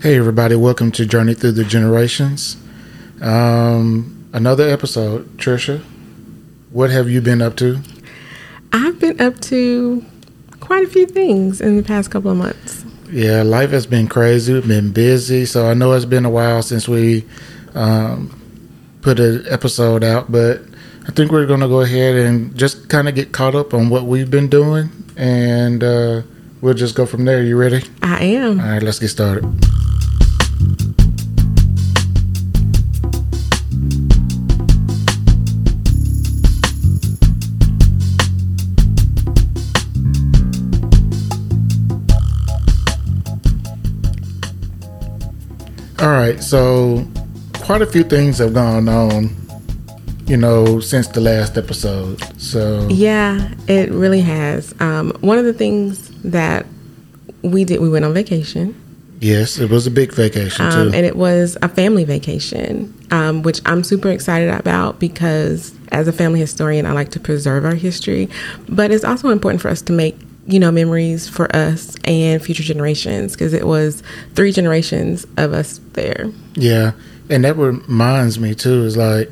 Hey, everybody, welcome to Journey Through the Generations. Um, another episode. Trisha, what have you been up to? I've been up to quite a few things in the past couple of months. Yeah, life has been crazy, We've been busy, so I know it's been a while since we um, put an episode out, but I think we're going to go ahead and just kind of get caught up on what we've been doing, and uh, we'll just go from there. You ready? I am. All right, let's get started. Right, so quite a few things have gone on, you know, since the last episode. So Yeah, it really has. Um, one of the things that we did, we went on vacation. yes, it was a big vacation Um, too. and it was a family vacation, um, which I'm super excited about because as a family historian, I like to preserve our history. But it's also important for us to make, you know, memories for us and future generations because it was three generations of us there. Yeah, and that reminds me too. Is like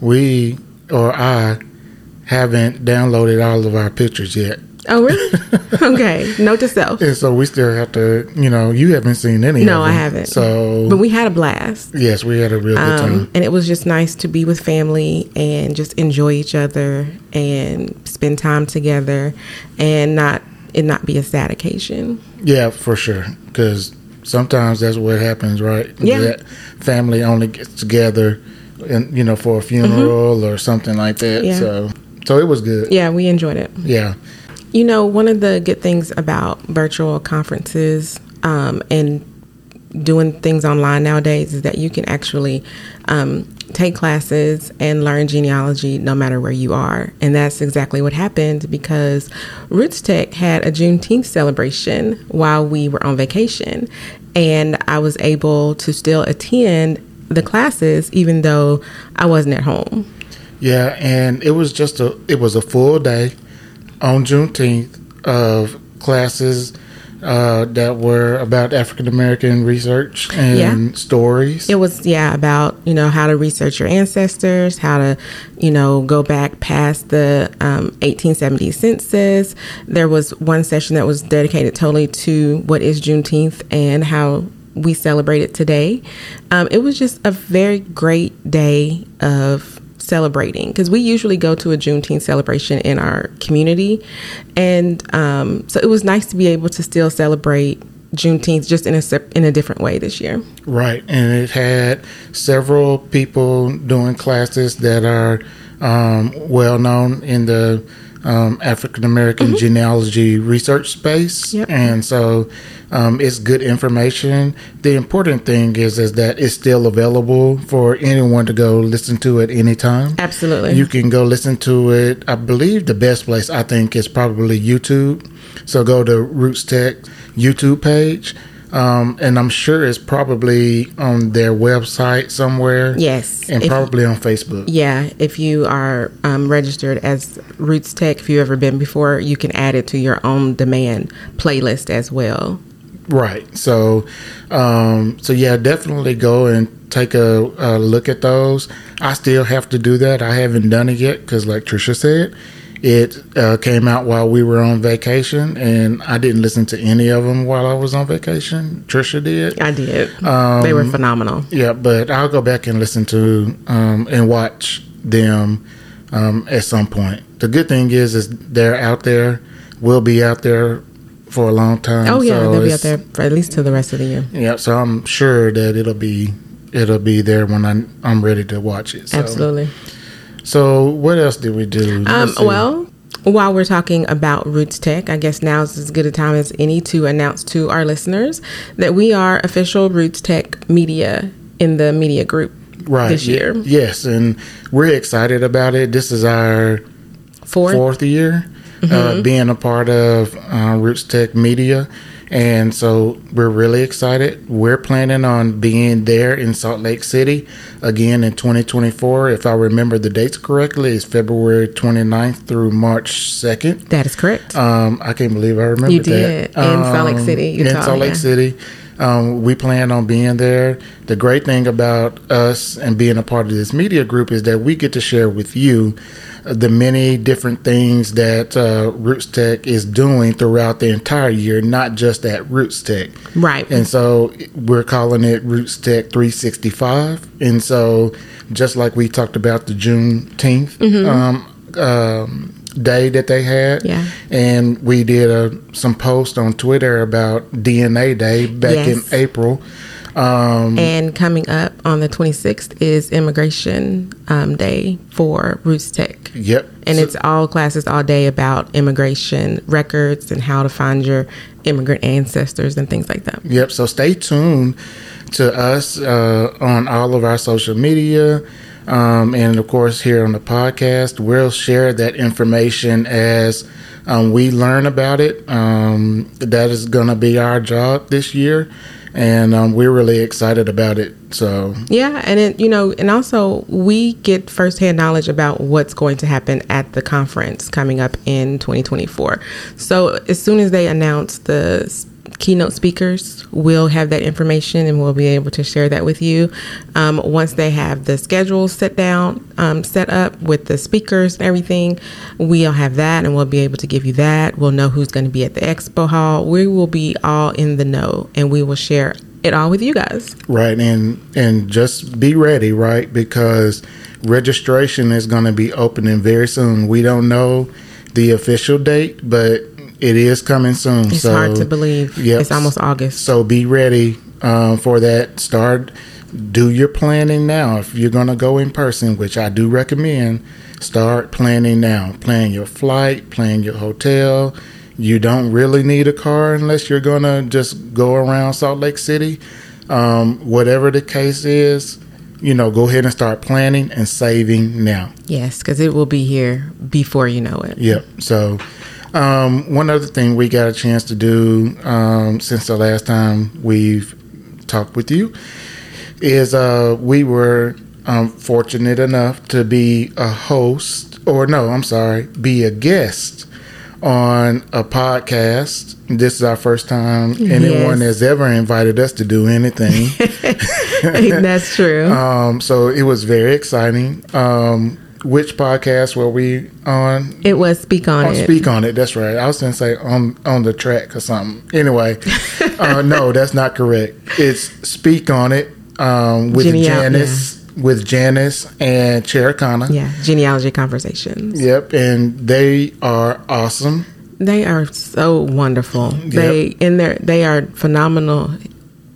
we or I haven't downloaded all of our pictures yet, Oh, really? okay. Note to self. and so we still have to. You know, you haven't seen any. No, I haven't. So But we had a blast. yes, we had a real good Um, time. and it was just nice to be with family and just enjoy each other and spend time together and not it not be a sad occasion. Yeah, for sure. Because sometimes that's what happens, right? Yeah. That family only gets together, and you know, for a funeral or something like that. Mm-hmm. Yeah. So, so it was good. Yeah, we enjoyed it. Yeah. You know, one of the good things about virtual conferences um, and doing things online nowadays is that you can actually um, take classes and learn genealogy no matter where you are. And that's exactly what happened because Roots Tech had a Juneteenth celebration while we were on vacation. And I was able to still attend the classes even though I wasn't at home. Yeah, and it was just a it was a full day on Juneteenth of classes uh, that were about African American research and Yeah. stories. It was yeah about you know how to research your ancestors, how to you know go back past the um, 1870 census. There was one session that was dedicated totally to what is Juneteenth and how we celebrate it today. Um, it was just a very great day of celebrating because we usually go to a Juneteenth celebration in our community, and um, so it was nice to be able to still celebrate Juneteenth just in a in a different way this year. Right, and it had several people doing classes that are um, well known in the um, African American genealogy research space, Yep. and so um, it's good information. The important thing is is that it's still available for anyone to go listen to at any time. Absolutely. You can go listen to it. I believe the best place I think is probably YouTube. So go to Roots Tech YouTube page. Um, and I'm sure it's probably on their website somewhere. Yes. And If- probably on Facebook. yeah, if you are um, registered as Roots Tech, if you've ever been before, you can add it to your own demand playlist as well. Right. So, um, so yeah, definitely go and take a, a look at those. I still have to do that. I haven't done it yet because, like Trisha said, it uh, came out while we were on vacation, and I didn't listen to any of them while I was on vacation. Trisha did. I did. Um, they were phenomenal. Yeah, but I'll go back and listen to um, and watch them um, at some point. The good thing is, is they're out there. We'll be out there for a long time. Oh yeah, so they'll be out there for at least till the rest of the year. Yeah, so I'm sure that it'll be it'll be there when I'm I'm ready to watch it. So. Absolutely. So what else did we do? Um, well, while we're talking about Roots Tech, I guess now is as good a time as any to announce to our listeners that we are official Roots Tech media in the media group right this ye- year. Yes, and we're excited about it. This is our 4th fourth year Mm-hmm. uh, being a part of uh, Roots Tech Media. And so we're really excited. We're planning on being there in Salt Lake City again in 2024. If I remember the dates correctly, it's February 29th through March 2nd. That is correct. Um, I can't believe I remember You did. that. In Salt Lake City, Utah, in Salt Lake yeah. City. Um, we plan on being there. The great thing about us and being a part of this media group is that we get to share with you the many different things that uh, Roots Tech is doing throughout the entire year, not just at Roots Tech. Right. And so we're calling it Roots Tech 365. And so just like we talked about the Juneteenth mm-hmm. um, um, day that they had, yeah. and we did a, some post on Twitter about DNA Day back yes. in April. Um, and coming up on the 26th is Immigration um, Day for Roots Tech. Yep. And so, it's all classes all day about immigration records and how to find your immigrant ancestors and things like that. Yep. So stay tuned to us uh, on all of our social media. Um, and of course, here on the podcast, we'll share that information as um, we learn about it. Um, that is going to be our job this year and um, we're really excited about it. So yeah, and it, you know, and also we get firsthand knowledge about what's going to happen at the conference coming up in 2024. So as soon as they announce the keynote speakers will have that information and we'll be able to share that with you. Um, once they have the schedule set down, um, set up with the speakers and everything, we'll have that and we'll be able to give you that. We'll know who's going to be at the expo hall. We will be all in the know and we will share it all with you guys. Right. And, and just be ready, right? Because registration is going to be opening very soon. We don't know the official date, but it is coming soon. It's so, hard to believe. Yep. It's almost August. So be ready uh, for that. Start do your planning now. If you're going to go in person, which I do recommend, start planning now. Plan your flight, plan your hotel. You don't really need a car unless you're going to just go around Salt Lake City. Um, whatever the case is, you know, go ahead and start planning and saving now. Yes, because it will be here before you know it. Yep. So um, one other thing we got a chance to do um, since the last time we've talked with you is uh, we were um, fortunate enough to be a host, or no, I'm sorry, be a guest on a podcast. This is our first time anyone yes. has ever invited us to do anything. That's true. um, so it was very exciting. Um, which podcast were we on? It was Speak on, on It. Speak on It. That's right. I was going to say on on the track or something. Anyway, uh, no, that's not correct. It's Speak on It um, with Janice. Yeah. With Janice and Chericana. Yeah, genealogy conversations. Yep, and they are awesome. They are so wonderful. Yep. They in their they are phenomenal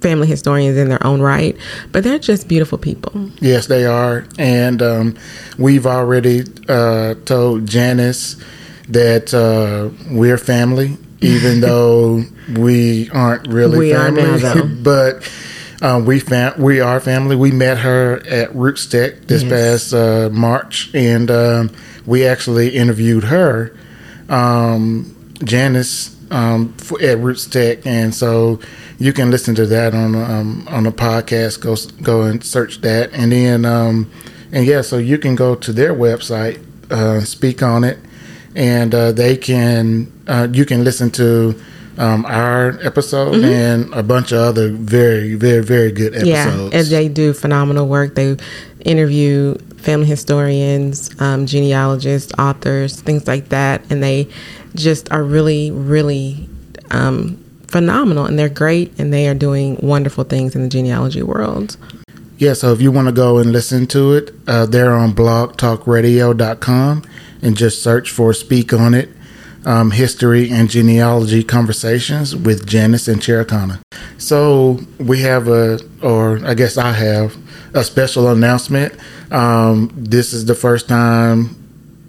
family historians in their own right, but they're just beautiful people. Yes, they are. And um, we've already uh, told Janice that uh, we're family, even though we aren't really we family. Are now, but um, we fam- we are family. We met her at Roots Tech this yes. past uh, March, and um, we actually interviewed her, um, Janice, um, at Roots Tech, and so you can listen to that on um, on a podcast. Go go and search that, and then um, and yeah, so you can go to their website, uh, speak on it, and uh, they can uh, you can listen to um, our episode mm-hmm. and a bunch of other very very very good episodes. Yeah, and they do phenomenal work. They interview family historians, um, genealogists, authors, things like that, and they just are really really um, phenomenal and they're great and they are doing wonderful things in the genealogy world. Yeah, so if you want to go and listen to it, uh, they're on blogtalkradio.com and just search for Speak on It um, History and Genealogy Conversations with Janice and Chericana. So we have a, or I guess I have, a special announcement. Um, this is the first time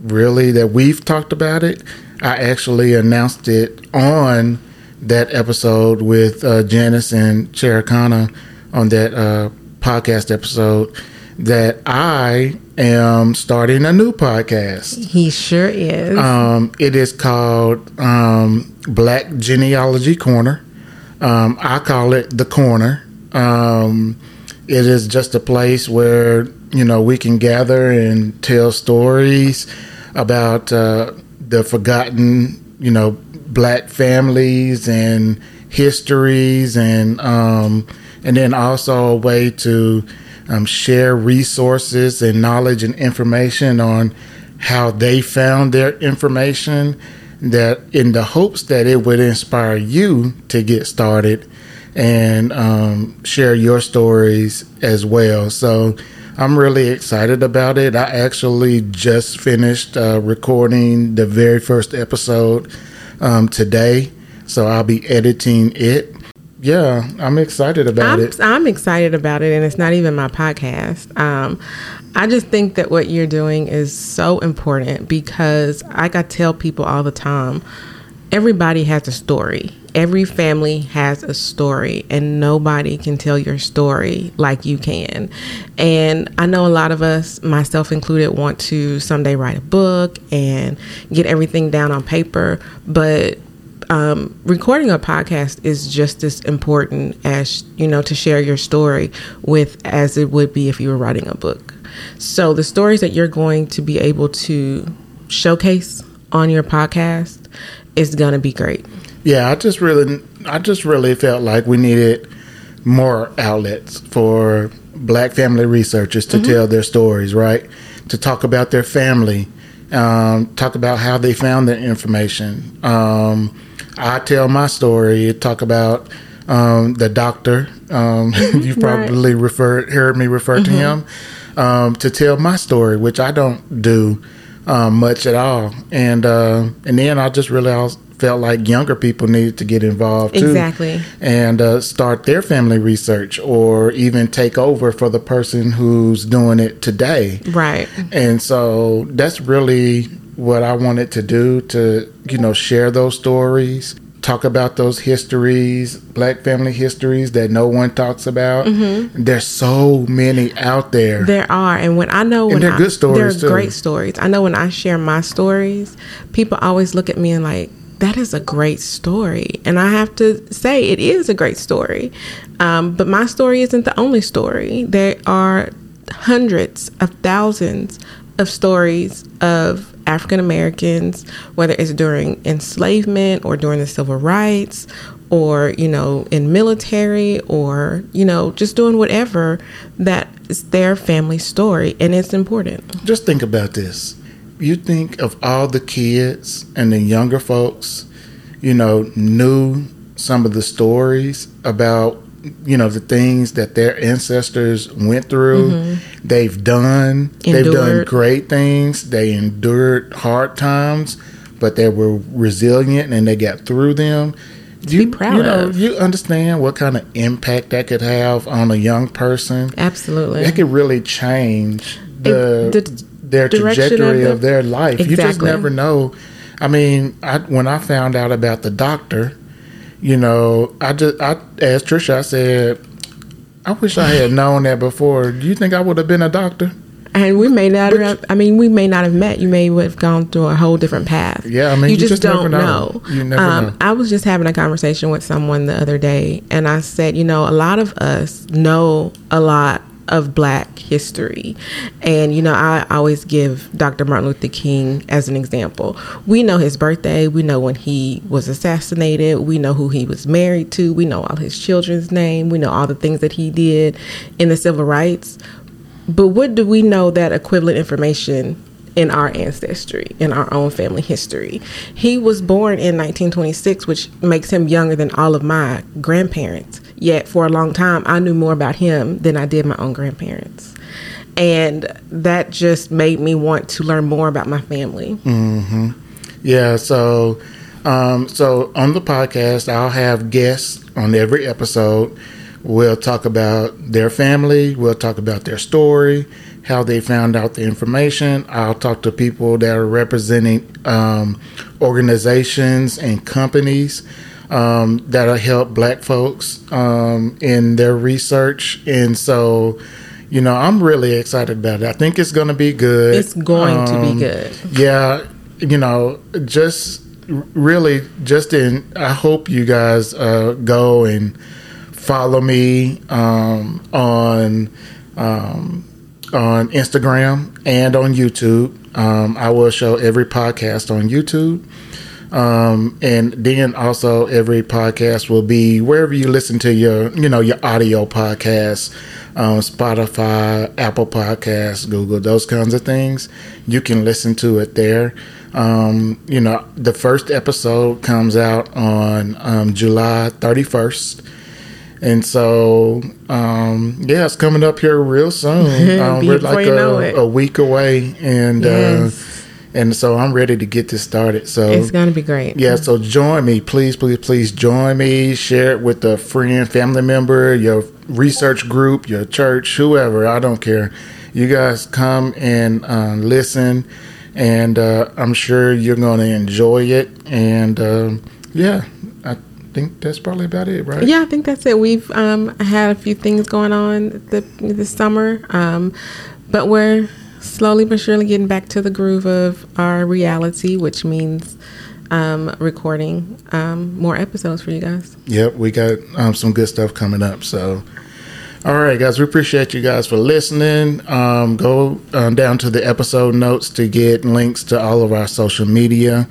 really that we've talked about it. I actually announced it on that episode with uh, Janice and Chericana on that uh, podcast episode that I am starting a new podcast. He sure is. Um, it is called um, Black Genealogy Corner. Um, I call it the Corner. Um, it is just a place where you know we can gather and tell stories about uh, the forgotten, you know, black families and histories and um, and then also a way to um, share resources and knowledge and information on how they found their information that in the hopes that it would inspire you to get started and um, share your stories as well. So i'm really excited about it i actually just finished uh, recording the very first episode um, today so i'll be editing it yeah, I'm excited about I'm, it. I'm excited about it, and it's not even my podcast. Um, I just think that what you're doing is so important because I tell people all the time, everybody has a story. Every family has a story, and nobody can tell your story like you can. And I know a lot of us, myself included, want to someday write a book and get everything down on paper, but um, recording a podcast is just as important as you know to share your story with as it would be if you were writing a book. So the stories that you're going to be able to showcase on your podcast going to be great. Yeah, I just really, I just really felt like we needed more outlets for Black family researchers to mm-hmm. tell their stories, right? To talk about their family, um, talk about how they found their information. Um, I tell my story, talk about um, the doctor. Um, you've probably right. referred heard me refer mm-hmm. to him um, to tell my story, which I don't do um, much at all. And uh, and then I just really felt like younger people needed to get involved too, exactly, and uh, start their family research, or even take over for the person who's doing it today. Right. And so that's really what I wanted to do to, you know, share those stories, talk about those histories, black family histories that no one talks about. Mm-hmm. There's so many out there. There are, and when I know when and they're I, good stories, they're too. great stories. I know when I share my stories, people always look at me and like, that is a great story. And I have to say, it is a great story. Um, but my story isn't the only story. There are hundreds of thousands of stories of African Americans, whether it's during enslavement or during the civil rights or, you know, in military or, you know, just doing whatever that is their family story and it's important. Just think about this. You think of all the kids and the younger folks, you know, knew some of the stories about you know the things that their ancestors went through mm-hmm. They've done endured. they've done great things they endured hard times but they were resilient and they got through them you, Be proud you know of. you understand what kind of impact that could have on a young person absolutely it could really change the, the their trajectory of, the, of, their life exactly. you just never know i mean I, when i found out about the doctor you know, I just I asked Trisha. I said, I wish I had known that before. Do you think I would have been a doctor? And we may not have. I mean, we may not have met. You may have gone through a whole different path. Yeah, I mean, you, you just, just, don't know. know. You never um, know. I was just having a conversation with someone the other day, and I said, you know, a lot of us know a lot of black history. And, you know, I always give Dr. Martin Luther King as an example. We know his birthday, we know when he was assassinated, we know who he was married to, we know all his children's name, we know all the things that he did in the civil rights. But what do we know that equivalent information in our ancestry, in our own family history. He was born in 1926, which makes him younger than all of my grandparents. Yet, for a long time, I knew more about him than I did my own grandparents. And that just made me want to learn more about my family. Mm-hmm. Yeah, so um, so on the podcast, I'll have guests on every episode. We'll talk about their family, we'll talk about their story, how they found out the information. I'll talk to people that are representing um, organizations and companies um, that'll help black folks um, in their research. And so, you know, I'm really excited about it. I think it's going to be good. It's going to be um, good. Yeah. You know, just really, just in, I hope you guys uh, go and follow me um, on um, on Instagram and on YouTube. Um, I will show every podcast on YouTube. Um, and then also every podcast will be wherever you listen to your, you know, your audio podcasts, um, Spotify, Apple Podcasts, Google, those kinds of things. You can listen to it there. Um, you know, the first episode comes out on um, July 31st. And so, um, yeah, it's coming up here real soon. Um, we're like a, a week away, and Yes. uh, and so I'm ready to get this started. So It's going to be great. yeah, so join me, please, please, please join me. Share it with a friend, family member, your research group, your church, whoever. I don't care. You guys come and uh, listen, and uh, I'm sure you're going to enjoy it. And um, yeah, I think that's probably about it, right? Yeah, I think that's it. We've um, had a few things going on the, this summer, um, but we're slowly but surely getting back to the groove of our reality, which means um, recording um, more episodes for you guys. Yep, we got um, some good stuff coming up. So, all right, guys, we appreciate you guys for listening. Um, go um, down to the episode notes to get links to all of our social media.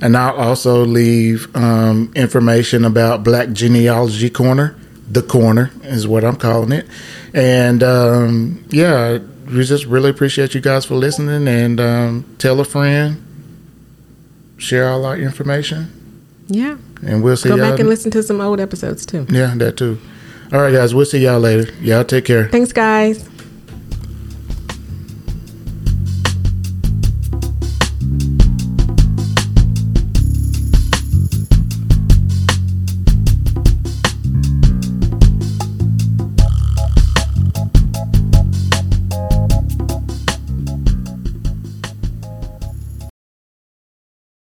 And I'll also leave um, information about Black Genealogy Corner. The Corner is what I'm calling it. And yeah, we just really appreciate you guys for listening. And um, tell a friend, share all our information. Yeah. And we'll see Go back and listen to some old episodes too. Yeah, that too. All right, guys. We'll see y'all later. Y'all take care. Thanks, guys.